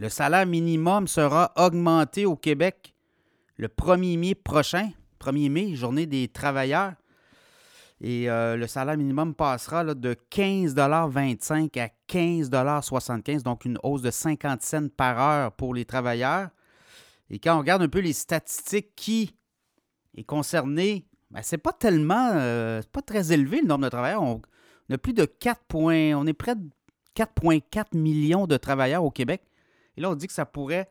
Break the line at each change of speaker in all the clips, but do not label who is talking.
Le salaire minimum sera augmenté au Québec le 1er mai prochain. 1er mai, journée des travailleurs. Et euh, le salaire minimum passera de 15,25 à 15,75 donc une hausse de 50 cents par heure pour les travailleurs. Et quand on regarde un peu les statistiques qui est concerné, ben, c'est pas tellement, euh, pas très élevé le nombre de travailleurs. On, a plus de 4 points, on est près de 4,4 millions de travailleurs au Québec. Là, on dit que ça pourrait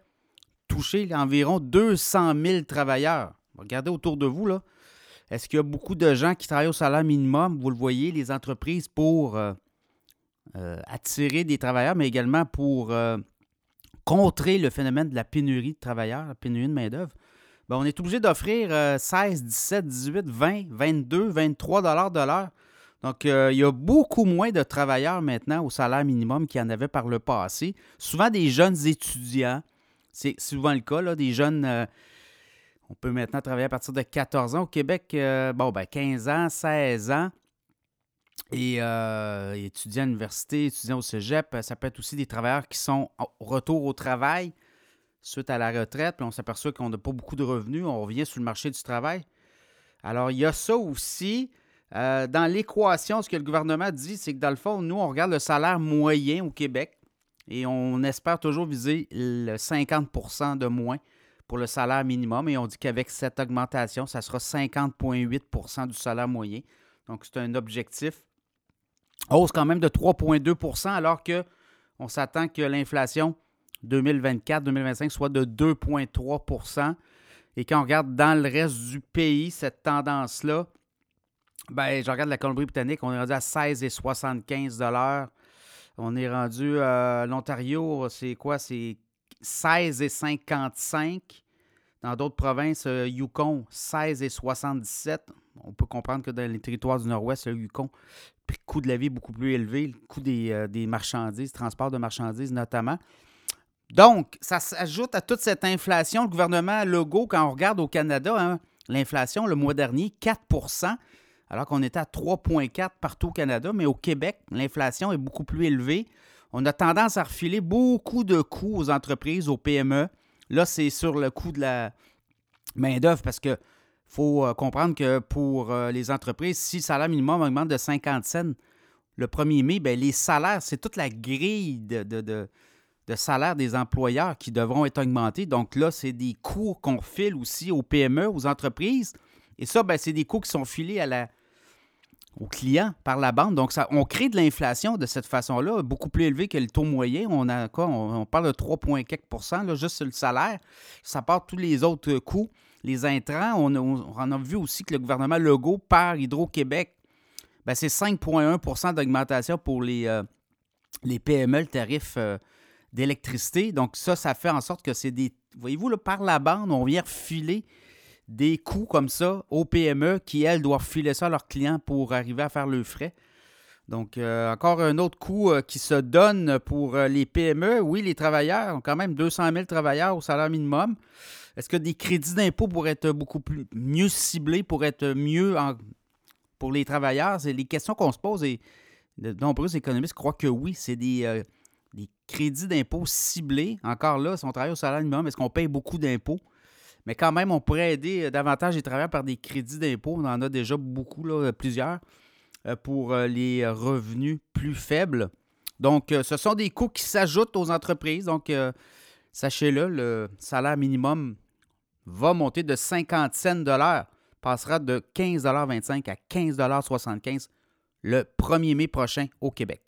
toucher environ 200 000 travailleurs. Regardez autour de vous, là. Est-ce qu'il y a beaucoup de gens qui travaillent au salaire minimum? Vous le voyez, les entreprises pour euh, euh, attirer des travailleurs, mais également pour euh, contrer le phénomène de la pénurie de travailleurs, la pénurie de main-d'œuvre. Ben, on est obligé d'offrir 16, 17, 18, 20, 22, 23 dollars de l'heure. Donc, il y a beaucoup moins de travailleurs maintenant au salaire minimum qu'il y en avait par le passé. Souvent des jeunes étudiants. C'est souvent le cas, là, des jeunes on peut maintenant travailler à partir de 14 ans. Au Québec, euh, bon, ben 15 ans, 16 ans. Et euh, étudiants à l'université, étudiants au cégep, ça peut être aussi des travailleurs qui sont au retour au travail suite à la retraite, puis on s'aperçoit qu'on n'a pas beaucoup de revenus, on revient sur le marché du travail. Alors, il y a ça aussi. Euh, dans l'équation, ce que le gouvernement dit, c'est que dans le fond, nous, on regarde le salaire moyen au Québec et on espère toujours viser le 50% de moins pour le salaire minimum et on dit qu'avec cette augmentation, ça sera 50,8% du salaire moyen. Donc, c'est un objectif. Hausse quand même de 3,2% alors qu'on s'attend que l'inflation 2024-2025 soit de 2,3% Et quand on regarde dans le reste du pays, cette tendance-là, ben, je regarde la Colombie-Britannique, on est rendu à 16,75 On est rendu à l'Ontario, c'est quoi? C'est 16,55. Dans d'autres provinces, euh, Yukon, 16,77. On peut comprendre que dans les territoires du Nord-Ouest, le Yukon, le coût de la vie est beaucoup plus élevé, le coût des, euh, des marchandises, transport de marchandises notamment. Donc, ça s'ajoute à toute cette inflation. Le gouvernement Legault, quand on regarde au Canada, hein, l'inflation le mois dernier, 4 alors qu'on était à 3,4 partout au Canada, mais au Québec, l'inflation est beaucoup plus élevée on a tendance à refiler beaucoup de coûts aux entreprises, aux PME. Là, c'est sur le coût de la main-d'œuvre parce que faut euh, comprendre que pour euh, les entreprises, si le salaire minimum augmente de 50 cents le 1er mai, bien, les salaires, c'est toute la grille de, de, salaire des employeurs qui devront être augmentés. Donc là, c'est des coûts qu'on file aussi aux PME, aux entreprises. Et ça, ben, c'est des coûts qui sont filés à la, aux clients par la banque. Donc, on crée de l'inflation de cette façon-là, beaucoup plus élevé que le taux moyen. On, parle de 3,4% là, juste sur le salaire. Ça part tous les autres coûts. Les intrants, on, a vu aussi que le gouvernement Legault par Hydro-Québec, ben, c'est 5,1% d'augmentation pour les, euh, PME, le tarif euh, d'électricité. Donc, ça, ça fait en sorte que c'est des. Voyez-vous, par la bande, on vient refiler des coûts comme ça aux PME qui, elles, doivent filer ça à leurs clients pour arriver à faire le frais. Donc, euh, encore un autre coût euh, qui se donne pour euh, les PME. Oui, les travailleurs ont quand même 200 000 travailleurs au salaire minimum. Est-ce que des crédits d'impôt pourraient être beaucoup plus, mieux ciblés, pour être mieux pour les travailleurs? C'est les questions qu'on se pose et de nombreux économistes croient que oui, c'est des, des crédits d'impôt ciblés. Encore là, si on travaille au salaire minimum, est-ce qu'on paye beaucoup d'impôts? Mais quand même, on pourrait aider euh, davantage les travailleurs par des crédits d'impôt. On en a déjà beaucoup, là, plusieurs, euh, pour euh, les revenus plus faibles. Donc, ce sont des coûts qui s'ajoutent aux entreprises. Donc, sachez-le, le salaire minimum va monter de 50 cents de l'heure, passera de 15,25 à 15,75 le 1er mai prochain au Québec.